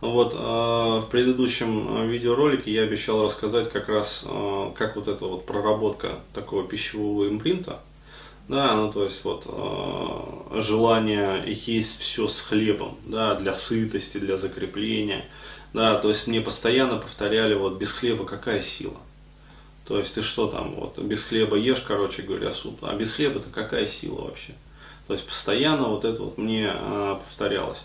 Вот э, в предыдущем видеоролике я обещал рассказать как раз, э, как вот эта вот проработка такого пищевого импринта, да, ну то есть вот желание есть все с хлебом, да, для сытости, для закрепления, да, то есть мне постоянно повторяли вот без хлеба какая сила, то есть ты что там вот без хлеба ешь, короче говоря, суп, а без хлеба-то какая сила вообще, то есть постоянно вот это вот мне э, повторялось.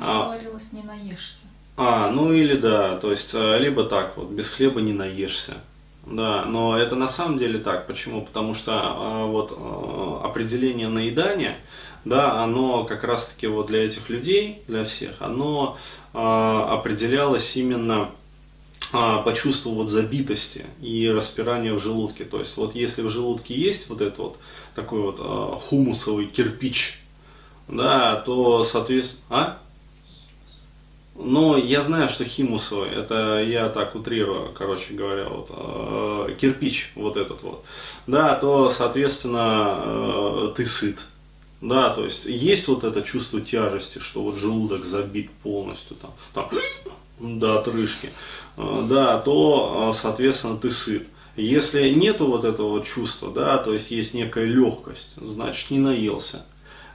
А, говорилось, не наешься. А, ну или да, то есть э, либо так вот, без хлеба не наешься. Да, но это на самом деле так. Почему? Потому что э, вот э, определение наедания, да, оно как раз-таки вот для этих людей, для всех, оно э, определялось именно по чувству вот забитости и распирания в желудке. То есть вот если в желудке есть вот этот вот такой вот э, хумусовый кирпич, да, то соответственно, а? Но я знаю, что химусовый, это я так утрирую, короче говоря, вот, э, кирпич вот этот вот, да, то, соответственно, э, ты сыт, да, то есть есть вот это чувство тяжести, что вот желудок забит полностью, там, там до отрыжки, э, да, то, э, соответственно, ты сыт. Если нету вот этого чувства, да, то есть есть некая легкость, значит не наелся.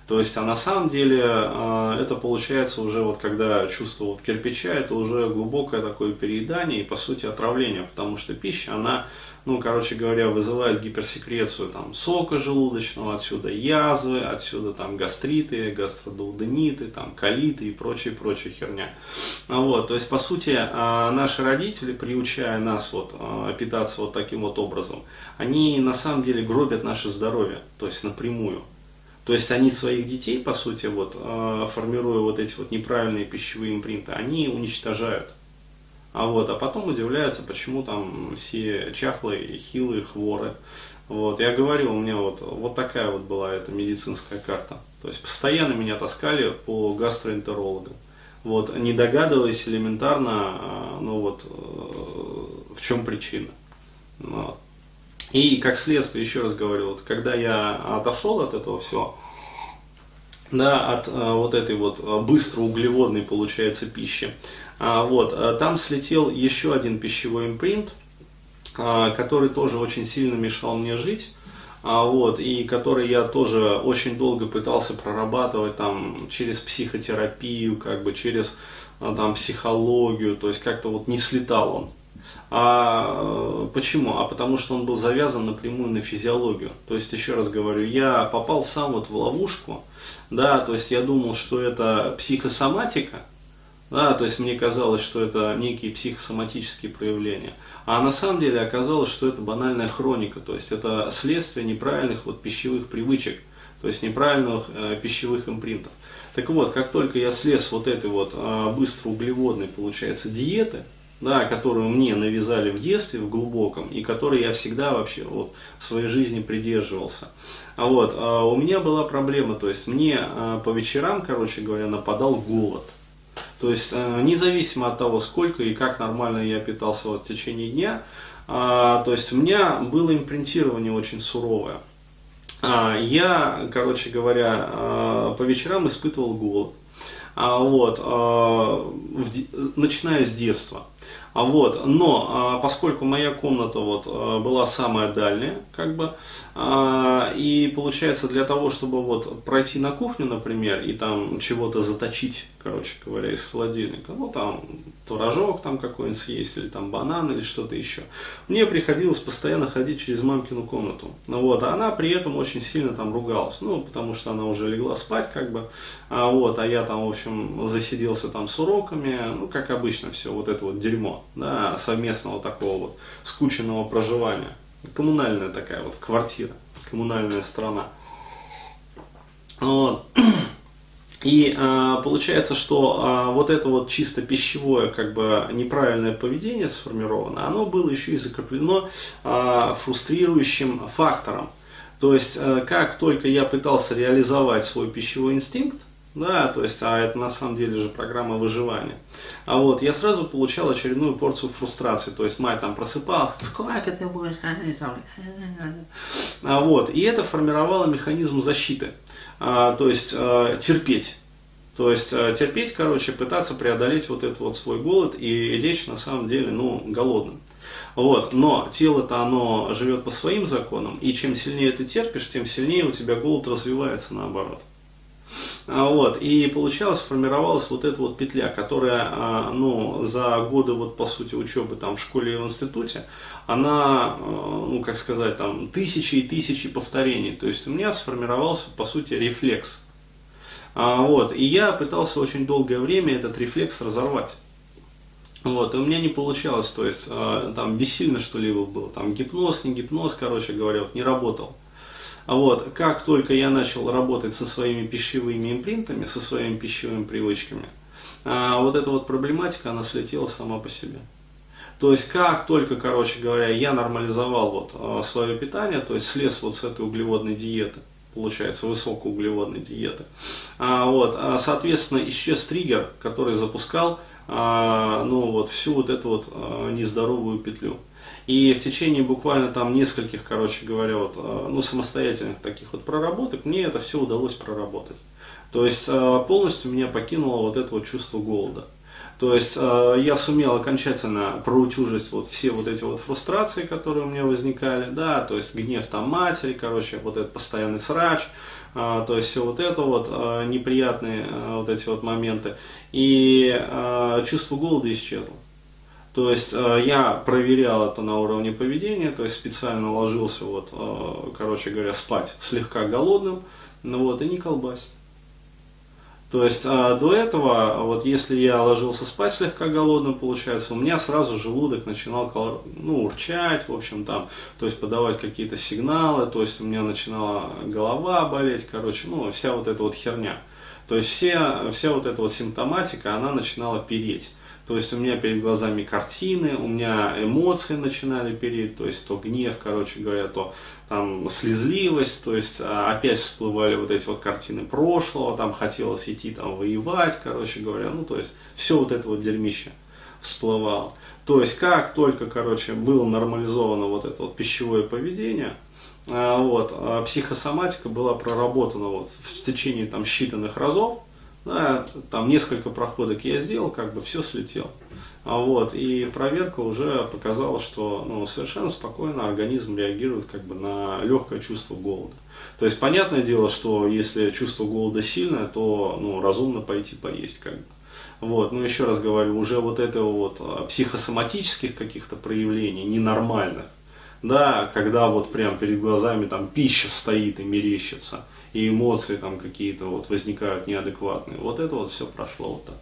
То есть, а на самом деле а, это получается уже вот когда чувство вот кирпича, это уже глубокое такое переедание и по сути отравление, потому что пища, она, ну, короче говоря, вызывает гиперсекрецию там сока желудочного, отсюда язвы, отсюда там гастриты, гастродулдениты, там колиты и прочая, прочая херня. Вот, то есть, по сути, а, наши родители, приучая нас вот а, питаться вот таким вот образом, они на самом деле гробят наше здоровье, то есть напрямую. То есть они своих детей, по сути, вот, э, формируя вот эти вот неправильные пищевые импринты, они уничтожают. А, вот, а потом удивляются, почему там все чахлые, хилые, хворы. Вот, я говорил, у меня вот, вот такая вот была эта медицинская карта. То есть постоянно меня таскали по гастроэнтерологам. Вот, не догадываясь элементарно, э, ну вот, э, в чем причина. Вот. И как следствие, еще раз говорю, вот, когда я отошел от этого всего, да, от а, вот этой вот э, быстроуглеводной, получается, пищи, а, вот, э, там слетел еще один пищевой импринт, а, который тоже очень сильно мешал мне жить, а, вот, и который я тоже очень долго пытался прорабатывать там через психотерапию, как бы через там психологию, то есть как-то вот не слетал он. А э, почему? А потому что он был завязан напрямую на физиологию. То есть, еще раз говорю, я попал сам вот в ловушку, да, то есть я думал, что это психосоматика, да, то есть мне казалось, что это некие психосоматические проявления. А на самом деле оказалось, что это банальная хроника, то есть это следствие неправильных вот пищевых привычек, то есть неправильных э, пищевых импринтов. Так вот, как только я слез вот этой вот э, быстро углеводной, получается, диеты, да, которую мне навязали в детстве, в глубоком, и которой я всегда вообще вот, в своей жизни придерживался. А вот, а у меня была проблема, то есть мне а, по вечерам, короче говоря, нападал голод. То есть а, независимо от того, сколько и как нормально я питался вот, в течение дня, а, то есть у меня было импринтирование очень суровое. А, я, короче говоря, а, по вечерам испытывал голод. А, вот, а, в, начиная с детства. А вот, но а, поскольку моя комната вот а, была самая дальняя, как бы, а, и получается для того, чтобы вот пройти на кухню, например, и там чего-то заточить, короче говоря, из холодильника, ну там творожок там какой-нибудь съесть, или там банан, или что-то еще, мне приходилось постоянно ходить через мамкину комнату. Ну вот, а она при этом очень сильно там ругалась, ну потому что она уже легла спать, как бы, а вот, а я там, в общем, засиделся там с уроками, ну как обычно все, вот это вот дерьмо, да, совместного такого вот скученного проживания коммунальная такая вот квартира, коммунальная страна. Вот. И э, получается, что э, вот это вот чисто пищевое, как бы неправильное поведение сформировано, оно было еще и закреплено э, фрустрирующим фактором. То есть, э, как только я пытался реализовать свой пищевой инстинкт, да, то есть, а это на самом деле же программа выживания. А вот я сразу получал очередную порцию фрустрации. То есть мать там просыпалась, сколько ты будешь? А вот, и это формировало механизм защиты. А, то есть а, терпеть. То есть э, терпеть, короче, пытаться преодолеть вот этот вот свой голод и лечь на самом деле, ну, голодным. Вот. Но тело-то оно живет по своим законам, и чем сильнее ты терпишь, тем сильнее у тебя голод развивается наоборот. А, вот, и получалось, формировалась вот эта вот петля, которая, а, ну, за годы, вот, по сути, учебы там в школе и в институте, она, а, ну, как сказать, там, тысячи и тысячи повторений. То есть у меня сформировался, по сути, рефлекс. Вот, и я пытался очень долгое время этот рефлекс разорвать. Вот, и у меня не получалось, то есть там бессильно что-либо было, там гипноз, не гипноз, короче говоря, вот, не работал. А вот, как только я начал работать со своими пищевыми импринтами, со своими пищевыми привычками, а, вот эта вот проблематика, она слетела сама по себе. То есть, как только, короче говоря, я нормализовал вот а, свое питание, то есть слез вот с этой углеводной диеты, получается, высокоуглеводной диеты, а, вот, соответственно, исчез триггер, который запускал, ну, вот, всю вот эту вот нездоровую петлю. И в течение буквально там нескольких, короче говоря, вот, э, ну, самостоятельных таких вот проработок мне это все удалось проработать. То есть э, полностью меня покинуло вот это вот чувство голода. То есть э, я сумел окончательно проутюжить вот все вот эти вот фрустрации, которые у меня возникали, да, то есть гнев там матери, короче, вот этот постоянный срач, то есть все вот это вот неприятные вот эти вот моменты. И чувство голода исчезло. То есть э, я проверял это на уровне поведения, то есть специально ложился, вот, э, короче говоря, спать слегка голодным, ну вот, и не колбасить. То есть э, до этого, вот если я ложился спать слегка голодным, получается, у меня сразу желудок начинал ну, урчать, в общем там, то есть подавать какие-то сигналы, то есть у меня начинала голова болеть, короче, ну вся вот эта вот херня. То есть все, вся вот эта вот симптоматика, она начинала переть. То есть у меня перед глазами картины, у меня эмоции начинали переть, то есть то гнев, короче говоря, то там слезливость, то есть а, опять всплывали вот эти вот картины прошлого, там хотелось идти там воевать, короче говоря, ну то есть все вот это вот дерьмище всплывало. То есть как только, короче, было нормализовано вот это вот пищевое поведение, вот, а психосоматика была проработана вот в течение там считанных разов, да, там несколько проходок я сделал, как бы все слетело. А вот, и проверка уже показала, что ну, совершенно спокойно организм реагирует как бы на легкое чувство голода. То есть понятное дело, что если чувство голода сильное, то ну, разумно пойти поесть как бы. Вот, но еще раз говорю, уже вот этого вот а, психосоматических каких-то проявлений ненормальных, да, когда вот прям перед глазами там пища стоит и мерещится, и эмоции там какие-то вот возникают неадекватные. Вот это вот все прошло вот так.